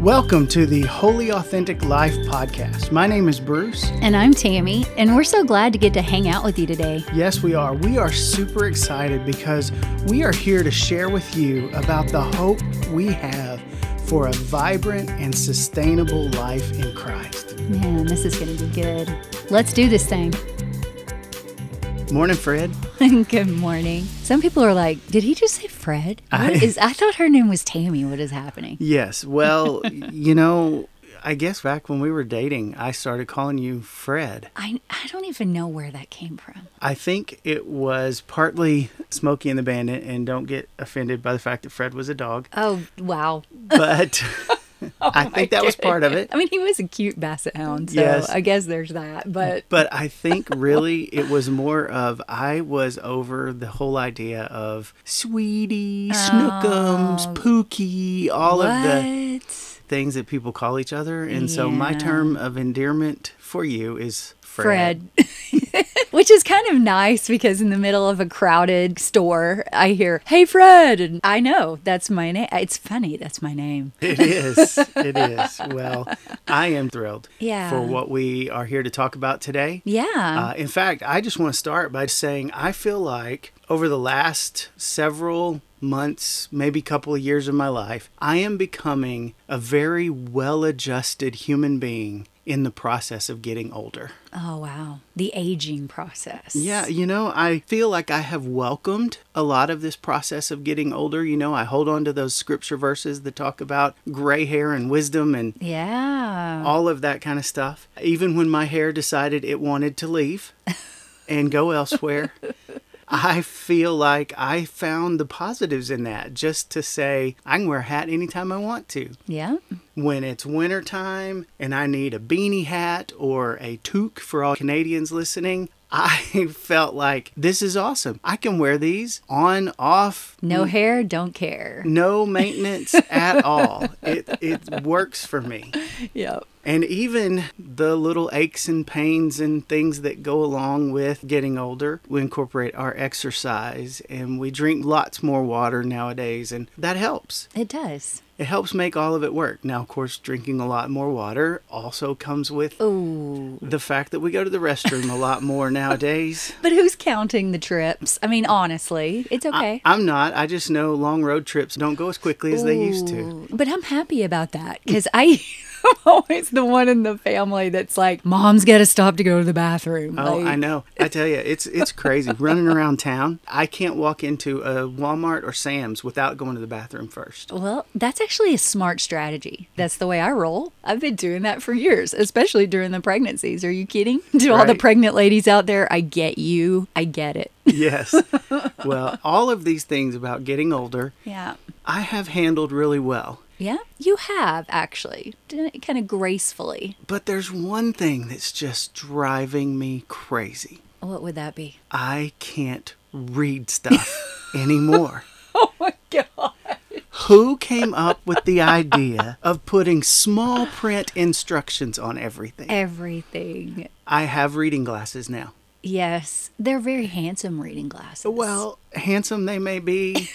Welcome to the Holy Authentic Life podcast. My name is Bruce. And I'm Tammy, and we're so glad to get to hang out with you today. Yes, we are. We are super excited because we are here to share with you about the hope we have for a vibrant and sustainable life in Christ. Man, this is going to be good. Let's do this thing. Morning, Fred. Good morning. Some people are like, "Did he just say Fred?" I- is? I thought her name was Tammy. What is happening? Yes, well, you know, I guess back when we were dating, I started calling you Fred. I I don't even know where that came from. I think it was partly Smokey and the Bandit, and don't get offended by the fact that Fred was a dog, Oh wow! but Oh I think that was part of it. I mean, he was a cute basset hound, so Yes. I guess there's that. But But I think really it was more of I was over the whole idea of sweetie, snookums, oh. pookie, all of the things that people call each other. And so my term of endearment for you is Fred. Fred. Which is kind of nice because in the middle of a crowded store, I hear, Hey, Fred. And I know that's my name. It's funny. That's my name. It is. It is. Well, I am thrilled Yeah. for what we are here to talk about today. Yeah. Uh, in fact, I just want to start by saying I feel like over the last several months, maybe couple of years of my life, I am becoming a very well adjusted human being in the process of getting older. oh, wow. The aging process. Yeah, you know, I feel like I have welcomed a lot of this process of getting older. You know, I hold on to those scripture verses that talk about gray hair and wisdom and Yeah. all of that kind of stuff. Even when my hair decided it wanted to leave and go elsewhere, I feel like I found the positives in that just to say I can wear a hat anytime I want to. Yeah. When it's wintertime and I need a beanie hat or a toque for all Canadians listening, I felt like this is awesome. I can wear these on, off, No hair, don't care. no maintenance at all. It, it works for me. Yep. And even the little aches and pains and things that go along with getting older, we incorporate our exercise and we drink lots more water nowadays, and that helps. It does. It helps make all of it work. Now, of course, drinking a lot more water also comes with Oh. the fact that we go to the restroom a lot more nowadays. But who's counting the trips? I mean, honestly, it's okay. I'm not. I just know long road trips don't go as quickly as they used to. But I'm happy about that because I. I'm always the one in the family that's like, "Mom's got to stop to go to the bathroom." Oh, Like, I know. I tell you, it's it's crazy running around town. I can't walk into a Walmart or Sam's without going to the bathroom first. Well, that's actually a smart strategy. That's the way I roll. I've been doing that for years, especially during the pregnancies. Are you kidding? To all the pregnant ladies out there, I get you. I get it. Yes. well, all of these things about getting older, Yeah. I have handled really well. Yeah, you have actually kind of gracefully. But there's one thing that's just driving me crazy. What would that be? I can't read stuff anymore. Oh my god! Who came up with the idea of putting small print instructions on everything? Everything. I have reading glasses now. Yes, they're very handsome reading glasses. Well, handsome they may be,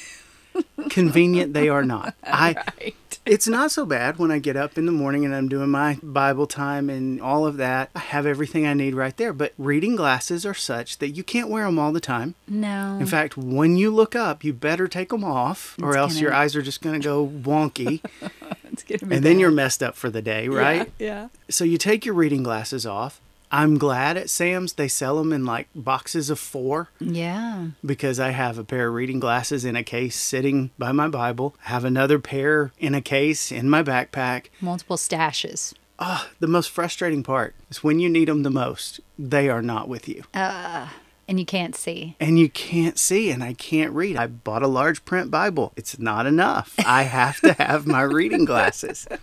convenient they are not. I right. it's not so bad when I get up in the morning and I'm doing my Bible time and all of that. I have everything I need right there. But reading glasses are such that you can't wear them all the time. No. In fact, when you look up, you better take them off, or It's else your gonna- eyes are just going to go wonky, it's gonna be and then you're messed up for the day, right? Yeah. So you take your reading glasses off. I'm glad at Sam's they sell them in like boxes of four Yeah. because I have a pair of reading glasses in a case sitting by my Bible. I have another pair in a case in my backpack. Multiple stashes. Ah, the most frustrating part is when you need them the most, they are not with you. And you can't see. And you can't see, and I can't read. I bought a large print Bible. It's not enough. I have to have my reading glasses.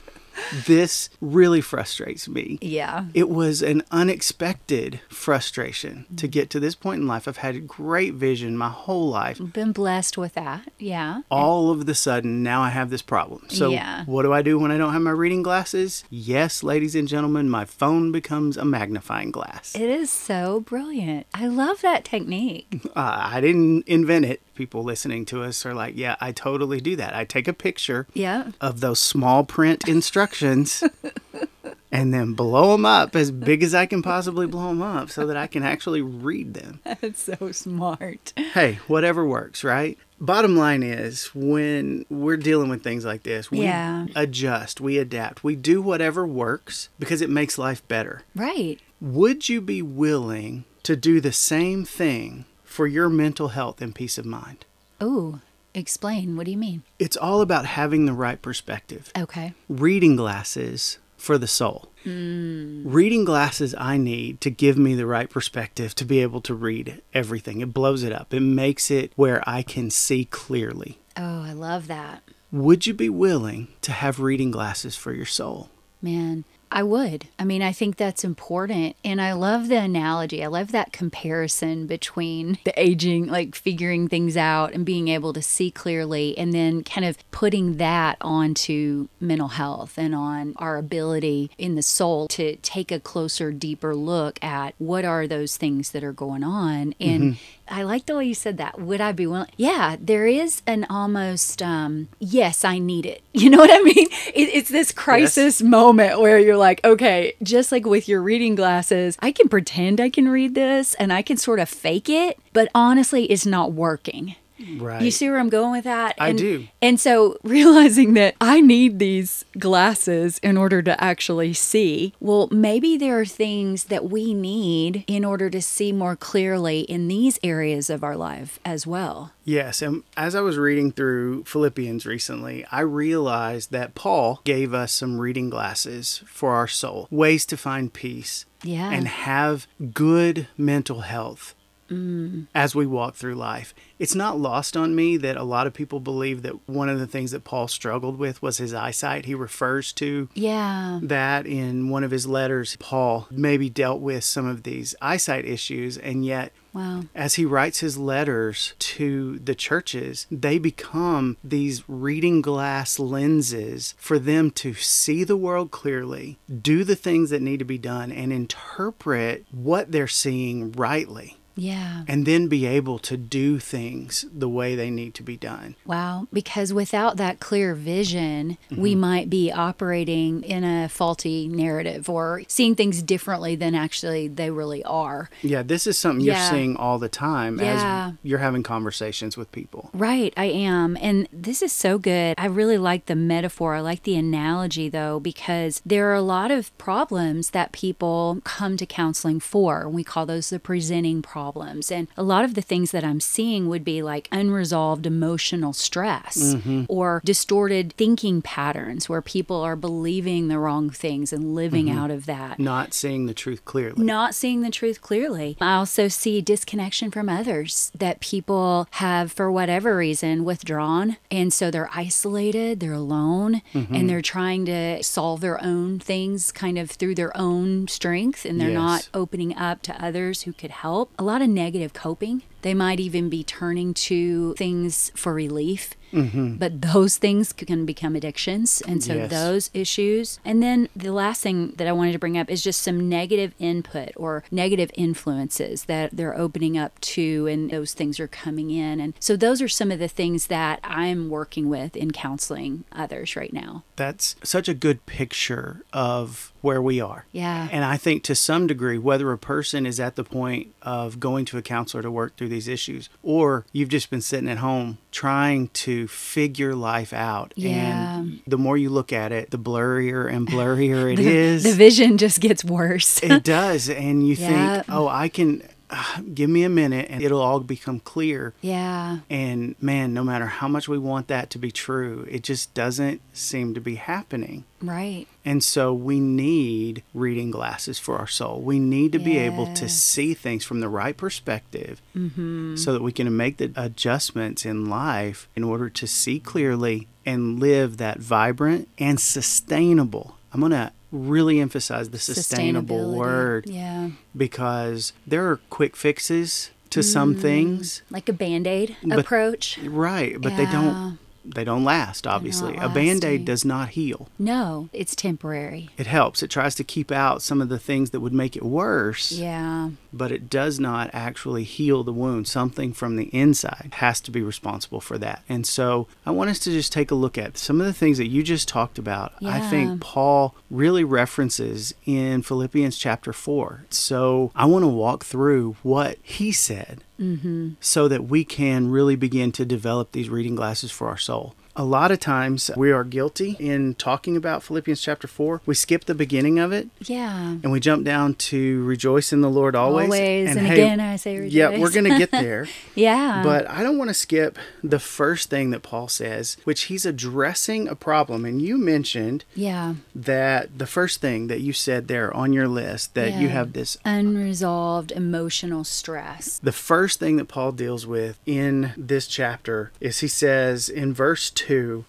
This really frustrates me. Yeah. It was an unexpected frustration to get to this point in life. I've had great vision my whole life. Been blessed with that. Yeah. All of the sudden, now I have this problem. So, Yeah. what do I do when I don't have my reading glasses? Yes, ladies and gentlemen, my phone becomes a magnifying glass. It is so brilliant. I love that technique. Uh, I didn't invent it. people listening to us are like, yeah, I totally do that. I take a picture Yeah. of those small print instructions and then blow them up as big as I can possibly blow them up so that I can actually read them. That's so smart. Hey, whatever works, right? Bottom line is when we're dealing with things like this, we Yeah. adjust, we adapt, we do whatever works because it makes life better. Right. Would you be willing to do the same thing for your mental health and peace of mind? Oh, explain. What do you mean? It's all about having the right perspective. Okay. Reading glasses for the soul. Hmm. Reading glasses I need to give me the right perspective to be able to read everything. It blows it up. It makes it where I can see clearly. Oh, I love that. Would you be willing to have reading glasses for your soul? Man, I would. I mean, I think that's important. And I love the analogy. I love that comparison between the aging, like figuring things out and being able to see clearly, and then kind of putting that onto mental health and on our ability in the soul to take a closer, deeper look at what are those things that are going on. And mm-hmm. I like the way you said that. Would I be willing? Yeah, there is an almost, um, yes, I need it. You know what I mean? It, it's this crisis moment where you're like, okay, just like with your reading glasses, I can pretend I can read this and I can sort of fake it, but honestly, it's not working. Right. You see where I'm going with that? I do. And so realizing that I need these glasses in order to actually see, well, maybe there are things that we need in order to see more clearly in these areas of our life as well. Yes, and as I was reading through Philippians recently, I realized that Paul gave us some reading glasses for our soul, ways to find peace Yeah. and have good mental health Mm. as we walk through life. It's not lost on me that a lot of people believe that one of the things that Paul struggled with was his eyesight. He refers to Yeah. that in one of his letters. Paul maybe dealt with some of these eyesight issues, and yet Wow. as he writes his letters to the churches, they become these reading glass lenses for them to see the world clearly, do the things that need to be done, and interpret what they're seeing rightly, Yeah. and then be able to do things the way they need to be done. Wow. Because without that clear vision, we mm-hmm. might be operating in a faulty narrative or seeing things differently than actually they really are. Yeah, this is something Yeah. you're seeing all the time Yeah. as you're having conversations with people. Right, I am. And this is so good. I really like the metaphor. I like the analogy, though, because there are a lot of problems that people come to counseling for. We call those the presenting problems. And a lot of the things that I'm seeing would be like unresolved emotional stress mm-hmm. or distorted thinking patterns where people are believing the wrong things and living mm-hmm. out of that Not seeing the truth clearly. not seeing the truth clearly. I also see disconnection from others that people have, for whatever reason, withdrawn. And so they're isolated, they're alone, mm-hmm. and they're trying to solve their own things kind of through their own strength, and they're not opening up to others who could help. A lot of negative coping. They might even be turning to things for relief. Mm-hmm. But those things can become addictions. And so Yes. those issues. And then the last thing that I wanted to bring up is just some negative input or negative influences that they're opening up to, and those things are coming in. And so those are some of the things that I'm working with in counseling others right now. That's such a good picture of where we are. Yeah. And I think to some degree, whether a person is at the point of going to a counselor to work through these issues, or you've just been sitting at home trying to figure life out. Yeah. And the more you look at it, the blurrier and blurrier it is. The vision just gets worse. it does. And you Yeah. think, oh, I can. Give me a minute and it'll all become clear. yeah. And man, no matter how much we want that to be true, it just doesn't seem to be happening. Right. And so we need reading glasses for our soul. We need to be able to see things from the right perspective mm-hmm. so that we can make the adjustments in life in order to see clearly and live that vibrant and sustainable. I'm going to really emphasize the sustainable word Yeah. because there are quick fixes to some mm-hmm. things. Like a band aid approach. Right, but they don't they don't last, obviously. A band lasting. aid eh? does not heal. No, it's temporary. It helps. It tries to keep out some of the things that would make it worse, Yeah. but it does not actually heal the wound. Something from the inside has to be responsible for that. And so I want us to just take a look at some of the things that you just talked about. yeah. I think Paul really references in Philippians chapter 4. So I want to walk through what he said mm-hmm. so that we can really begin to develop these reading glasses for our soul. A lot of times we are guilty in talking about Philippians chapter 4. We skip the beginning of it Yeah. and we jump down to rejoice in the Lord always. Always, and again I say rejoice. Yeah, we're going to get there. Yeah. But I don't want to skip the first thing that Paul says, which he's addressing a problem. And you mentioned yeah. that the first thing that you said there on your list that you have this Unresolved emotional stress. The first thing that Paul deals with in this chapter is he says in verse 2,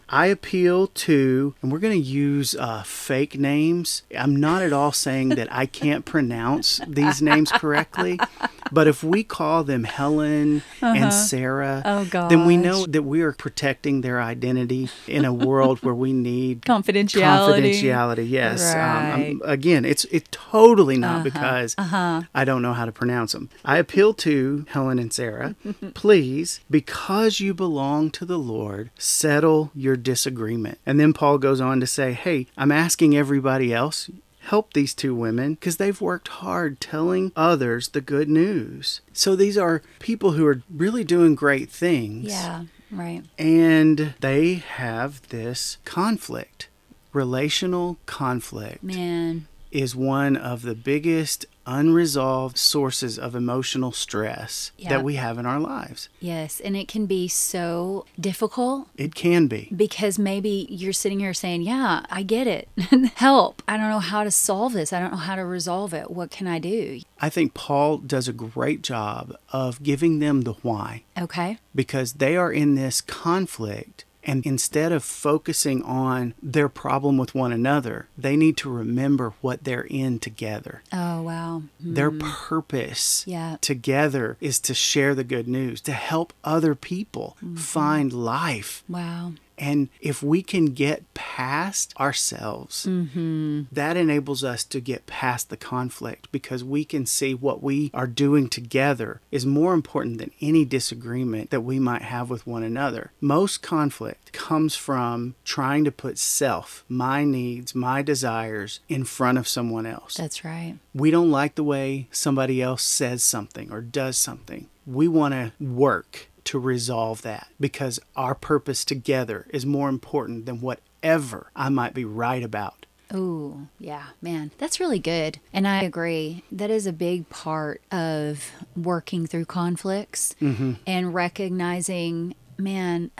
I appeal to, and we're going to use uh, fake names. I'm not at all saying that I can't pronounce these names correctly, but if we call them Helen and Sarah, Oh, then we know that we are protecting their identity in a world where we need Confidentiality. confidentiality yes um, Right. I'm- again it's it's totally not because Uh-huh. i don't know how to pronounce them i appeal to helen and sarah please because you belong to the lord settle your disagreement and then paul goes on to say hey i'm asking everybody else help these two women because they've worked hard telling others the good news so these are people who are really doing great things Yeah. Right. and they have this conflict. Relational conflict Man. is one of the biggest unresolved sources of emotional stress Yeah. that we have in our lives. Yes. And it can be so difficult It can be. because maybe you're sitting here saying, Yeah, I get it. Help. I don't know how to solve this. I don't know how to resolve it. What can I do? I think Paul does a great job of giving them the why Okay. because they are in this conflict. And instead of focusing on their problem with one another, they need to remember what they're in together. Oh, wow. Their hmm. purpose Yeah. together is to share the good news, to help other people mm-hmm. find life. Wow. And if we can get past ourselves, mm-hmm. that enables us to get past the conflict because we can see what we are doing together is more important than any disagreement that we might have with one another. Most conflict comes from trying to put self, my needs, my desires in front of someone else That's right. we don't like the way somebody else says something or does something. We want to work to resolve that because our purpose together is more important than whatever I might be right about. Ooh, yeah, man, that's really good. And I agree. That is a big part of working through conflicts mm-hmm. and recognizing, man,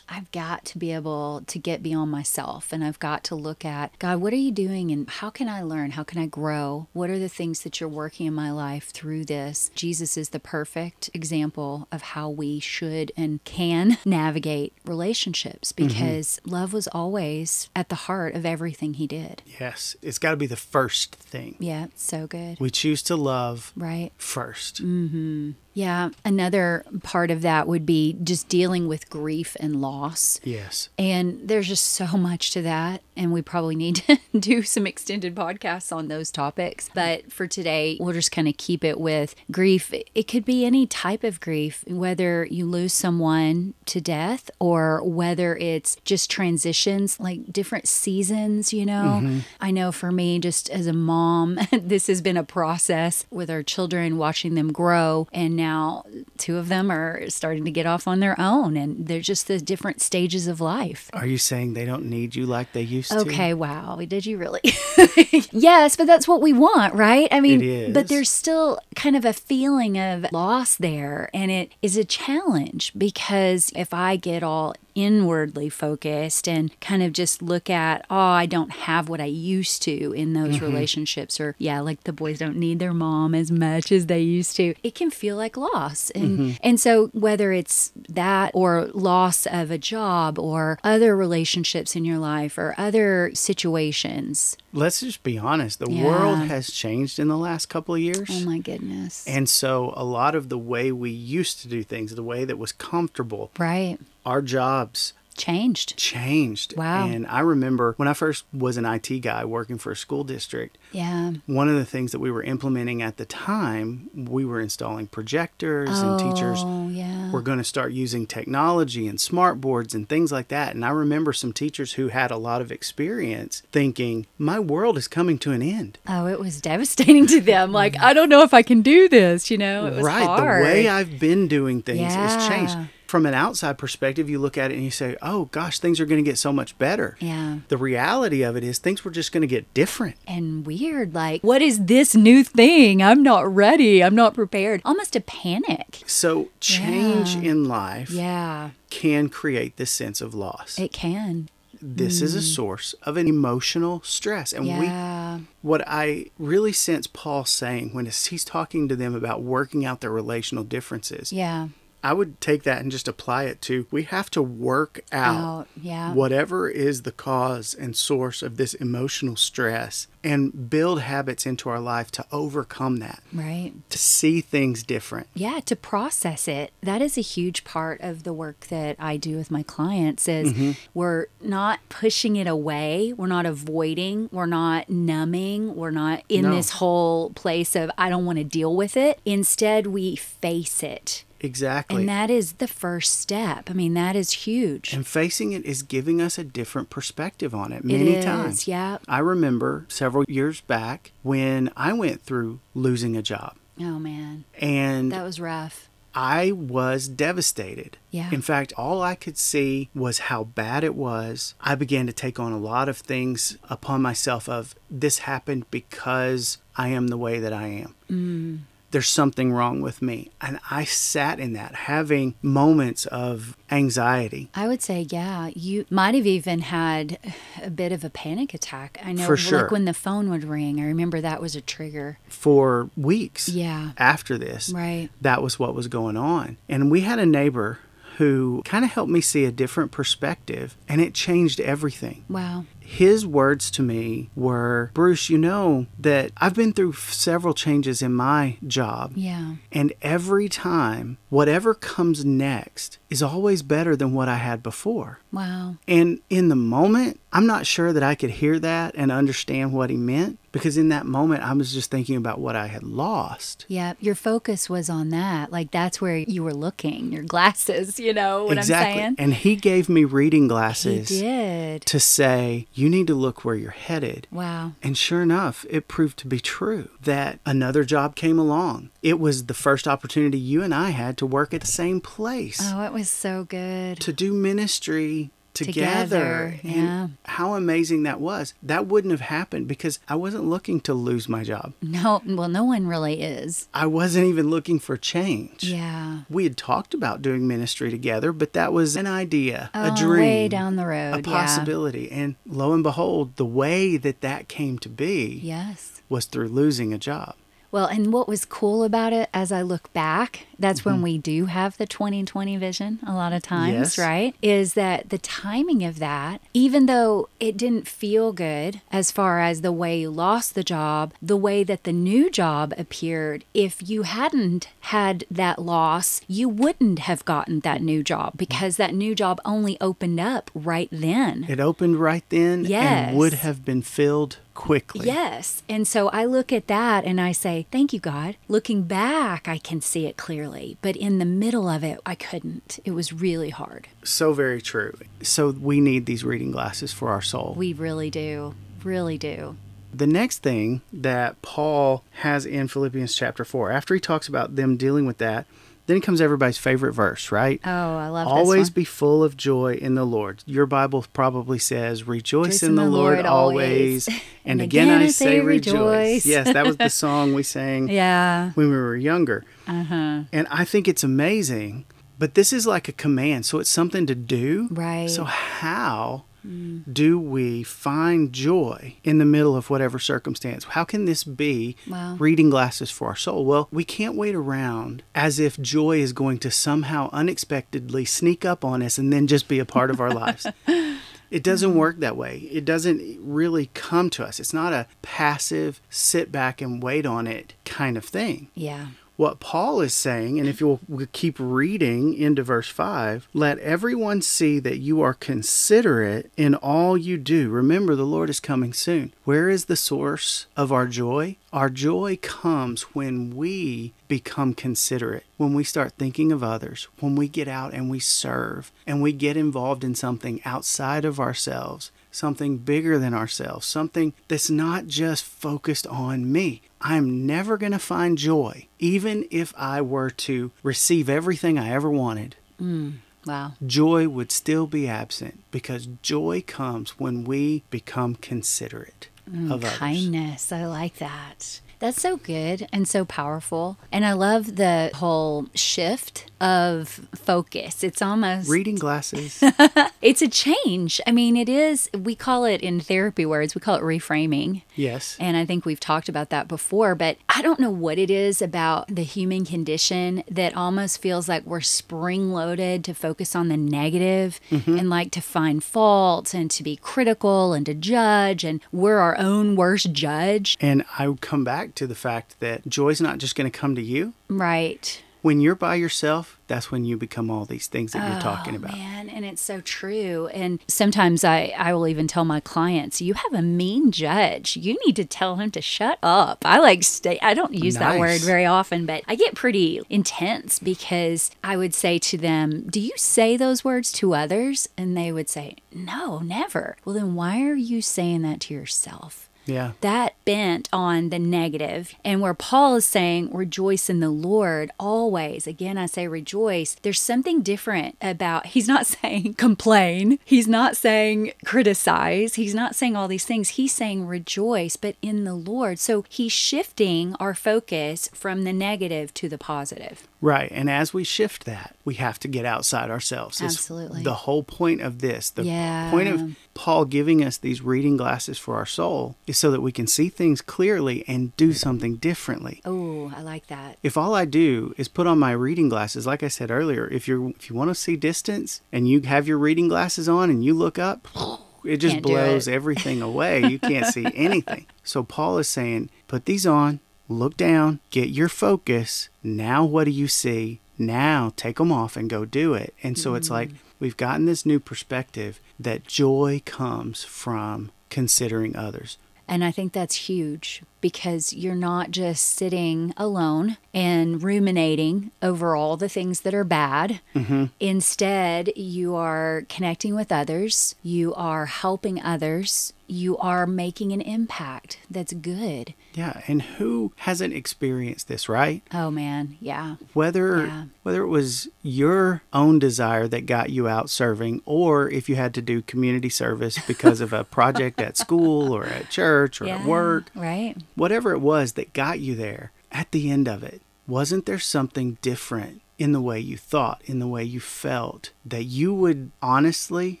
I've got to be able to get beyond myself and I've got to look at God, what are you doing and how can I learn? How can I grow? What are the things that you're working in my life through this? Jesus is the perfect example of how we should and can navigate relationships because love was always at the heart of everything he did. Yes, it's got to be the first thing. Yeah, so good. We choose to love Right. 1st Mhm. Yeah. Another part of that would be just dealing with grief and loss. Yes. And there's just so much to that. And we probably need to do some extended podcasts on those topics. But for today, we'll just kind of keep it with grief. It could be any type of grief, whether you lose someone to death or whether it's just transitions, like different seasons, you know. Mm-hmm. I know for me, just as a mom, this has been a process with our children, watching them grow. And now two of them are starting to get off on their own. And they're just the different stages of life. Are you saying they don't need you like they used to? Okay, wow. Did you really? yes, but that's what we want, right? I mean, but there's still kind of a feeling of loss there. And it is a challenge because if I get all inwardly focused and kind of just look at, oh, I don't have what I used to in those Mm-hmm. relationships, or yeah, like the boys don't need their mom as much as they used to, it can feel like loss. And Mm-hmm. and so whether it's that or loss of a job or other relationships in your life or other situations. Let's just be honest. The Yeah. world has changed in the last couple of years. Oh my goodness. And so a lot of the way we used to do things, the way that was comfortable, right. our jobs Changed. changed. Wow. And I remember when I first was an IT guy working for a school district, Yeah. one of the things that we were implementing at the time, we were installing projectors and teachers Oh, yeah. were going to start using technology and smart boards and things like that. And I remember some teachers who had a lot of experience thinking, my world is coming to an end. Oh, it was devastating to them. Like, I don't know if I can do this, you know? It was right. hard. The way I've been doing things has changed. From an outside perspective, you look at it and you say, oh gosh, things are going to get so much better. yeah. The reality of it is things were just going to get different. And weird. Like, what is this new thing? I'm not ready. I'm not prepared. Almost a panic. So change Yeah. in life Yeah, can create this sense of loss. it can. this is a mm. source of an emotional stress. And we Yeah. what I really sense Paul saying when he's talking to them about working out their relational differences, Yeah. I would take that and just apply it to we have to work out Out. Yeah. whatever is the cause and source of this emotional stress and build habits into our life to overcome that, Right. to see things different. Yeah, to process it. That is a huge part of the work that I do with my clients is mm-hmm. we're not pushing it away, we're not avoiding, we're not numbing, we're not in No. this whole place of I don't want to deal with it. Instead, we face it. Exactly. And that is the first step. I mean, that is huge. And facing it is giving us a different perspective on it It many is, times. Yeah. I remember several years back when I went through losing a job. Oh man. And That was rough. I was devastated. Yeah. In fact, all I could see was how bad it was. I began to take on a lot of things upon myself of this happened because I am the way that I am. Mm. There's something wrong with me. And I sat in that having moments of anxiety. I would say, yeah, you might have even had a bit of a panic attack. I know, For sure. like when the phone would ring, I remember that was a trigger. For weeks Yeah. after this, Right. that was what was going on. And we had a neighbor who kind of helped me see a different perspective, and it changed everything. Wow. His words to me were Bruce, you know that I've been through several changes in my job. Yeah. And every time, whatever comes next is always better than what I had before. Wow. And in the moment, I'm not sure that I could hear that and understand what he meant because in that moment, I was just thinking about what I had lost. Yeah. Your focus was on that. Like that's where you were looking, your glasses, you know what exactly. I'm saying? And he gave me reading glasses He did. to say, you need to look where you're headed. Wow. And sure enough, it proved to be true that another job came along. It was the first opportunity you and I had to work at the same place, Oh, it was so good. to do ministry together. Together, yeah. And how amazing that was. That wouldn't have happened because I wasn't looking to lose my job. No, well, no one really is. I wasn't even looking for change. Yeah. We had talked about doing ministry together, but that was an idea, Oh, a dream, way down the road, a possibility. And lo and behold, the way that that came to be Yes. was through losing a job. Well, and what was cool about it as I look back, that's when we do have the 2020 vision a lot of times, Mm-hmm. Yes. right? Is that the timing of that, even though it didn't feel good as far as the way you lost the job, the way that the new job appeared, if you hadn't had that loss, you wouldn't have gotten that new job because that new job only opened up right then. It opened right then Yes. and would have been filled quickly. Yes. And so I look at that and I say, Thank you, God. Looking back, I can see it clearly. But in the middle of it, I couldn't. It was really hard. So very true. So we need these reading glasses for our soul. We really do. Really do. The next thing that Paul has in Philippians chapter 4, after he talks about them dealing with that, then comes everybody's favorite verse, right? Oh, I love always be full of joy in the Lord. Your Bible probably says, Rejoice in the, Lord, always. And, again, I say, rejoice. Yes, that was the song we sang Yeah. when we were younger. Uh-huh. And I think it's amazing, but this is like a command. So it's something to do. Right. So, how Mm. do we find joy in the middle of whatever circumstance? How can this be Wow. reading glasses for our soul? Well, we can't wait around as if joy is going to somehow unexpectedly sneak up on us and then just be a part of our lives. It doesn't mm. work that way. It doesn't really come to us. It's not a passive sit back and wait on it kind of thing. Yeah. What Paul is saying, and if you'll keep reading into verse 5, let everyone see that you are considerate in all you do. Remember, the Lord is coming soon. Where is the source of our joy? Our joy comes when we become considerate, when we start thinking of others, when we get out and we serve, and we get involved in something outside of ourselves something bigger than ourselves, something that's not just focused on me. I'm never going to find joy, even if I were to receive everything I ever wanted. Mm, wow. Joy would still be absent because joy comes when we become considerate Mm, of others. kindness. I like that. That's so good and so powerful. And I love the whole shift of focus. It's almost Reading glasses. it's a change. I mean, it is we call it in therapy words, we call it reframing. yes. And I think we've talked about that before, but I don't know what it is about the human condition that almost feels like we're spring loaded to focus on the negative mm-hmm. and like to find faults and to be critical and to judge. And we're our own worst judge. And I would come back to the fact that joy's not just going to come to you. Right. When you're by yourself, that's when you become all these things that you're talking Oh, about. Man, and it's so true. And sometimes I, I will even tell my clients, you have a mean judge. You need to tell him to shut up. I like stay I don't use that word very often, but I get pretty intense because I would say to them, Do you say those words to others? And they would say, No, never. Well then why are you saying that to yourself? Yeah. that bent on the negative. And where paul is saying rejoice in the lord always. Again i say rejoice. There's something different about he's not saying complain. He's not saying criticize. He's not saying all these things. He's saying rejoice but in the lord. So he's shifting our focus from the negative to the positive Right. And as we shift that, we have to get outside ourselves. It's Absolutely. The whole point of this, the Yeah. point of Paul giving us these reading glasses for our soul is so that we can see things clearly and do something differently. oh i like that If all I do is put on my reading glasses, like I said earlier, if you're if you want to see distance and you have your reading glasses on and you look up, it just Can't blows it. everything away. You can't see anything. So Paul is saying, put these on, look down, get your focus. Now what do you see? Now take them off and go do it. And so it's like mm-hmm. we've gotten this new perspective that joy comes from considering others. And I think that's huge because you're not just sitting alone and ruminating over all the things that are bad. Mm-hmm. Instead, you are connecting with others, you are helping others, you are making an impact that's good. Yeah, and who hasn't experienced this, right? Oh man, yeah. whether Yeah. whether it was your own desire that got you out serving or if you had to do community service because of a project at school or at church or at work Right. Whatever it was that got you there at the end of it wasn't there something different in the way you thought in the way you felt that you would honestly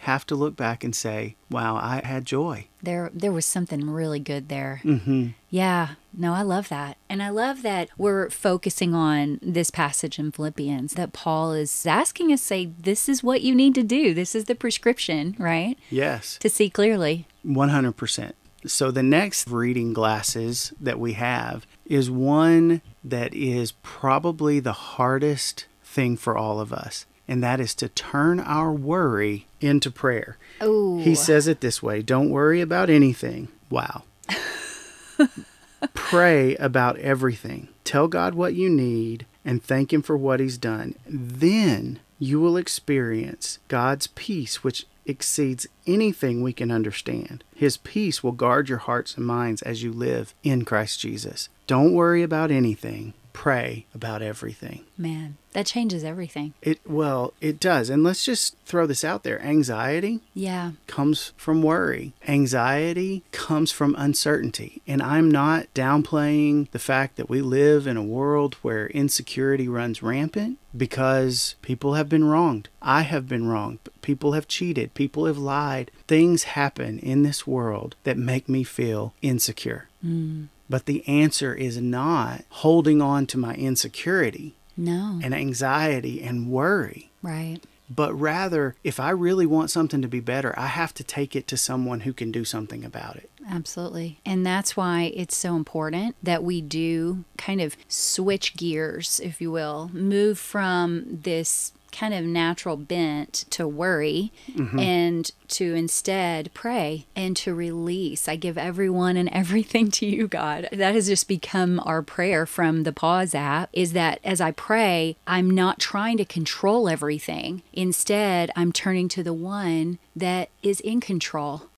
have to look back and say wow i had joy There there was something really good there. mm-hmm Yeah, no, I love that. And I love that we're focusing on this passage in Philippians that Paul is asking us say this is what you need to do. This is the prescription, right? yes To see clearly. 100%. So the next reading glasses that we have is one that is probably the hardest thing for all of us, and that is to turn our worry into prayer. Oh. He says it this way Don't worry about anything. Wow. Pray about everything. Tell God what you need and thank Him for what He's done. Then you will experience God's peace, which exceeds anything we can understand. His peace will guard your hearts and minds as you live in Christ Jesus. Don't worry about anything. Pray about everything. Man, that changes everything. It well, it does. And let's just throw this out there. Anxiety Yeah. comes from worry. Anxiety comes from uncertainty. And I'm not downplaying the fact that we live in a world where insecurity runs rampant because people have been wronged. I have been wronged. People have cheated. People have lied. Things happen in this world that make me feel insecure. Mm. But the answer is not holding on to my insecurity No. and anxiety and worry Right. but rather if i really want something to be better i have to take it to someone who can do something about it Absolutely. And that's why it's so important that we do kind of switch gears, if you will, move from this kind of natural bent to worry mm-hmm. and to instead pray and to release. I give everyone and everything to you, God. That has just become our prayer from the Pause app is that as I pray, I'm not trying to control everything. Instead, I'm turning to the one that is in control.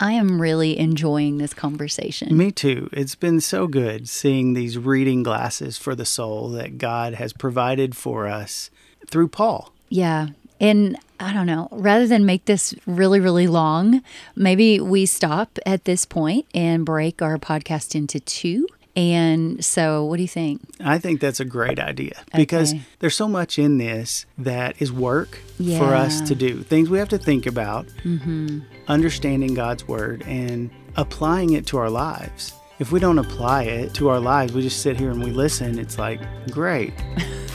I am really enjoying this conversation. Me too. It's been so good seeing these reading glasses for the soul that God has provided for us through Paul. Yeah. And I don't know, rather than make this really, really long, maybe we stop at this point and break our podcast into two. And so, what do you think? I think that's a great idea because Okay. there's so much in this that is work for us to do. Things we have to think about, mm-hmm. understanding God's word and applying it to our lives. If we don't apply it to our lives, we just sit here and we listen. It's like, great.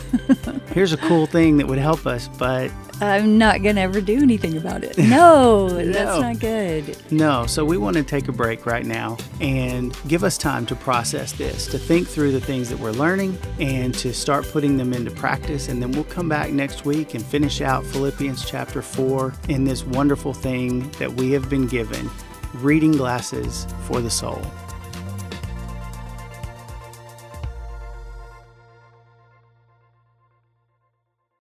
Here's a cool thing that would help us, but I'm not going to ever do anything about it. No, that's not good. No, so we want to take a break right now and give us time to process this, to think through the things that we're learning and to start putting them into practice. And then we'll come back next week and finish out Philippians chapter 4 in this wonderful thing that we have been given reading glasses for the soul.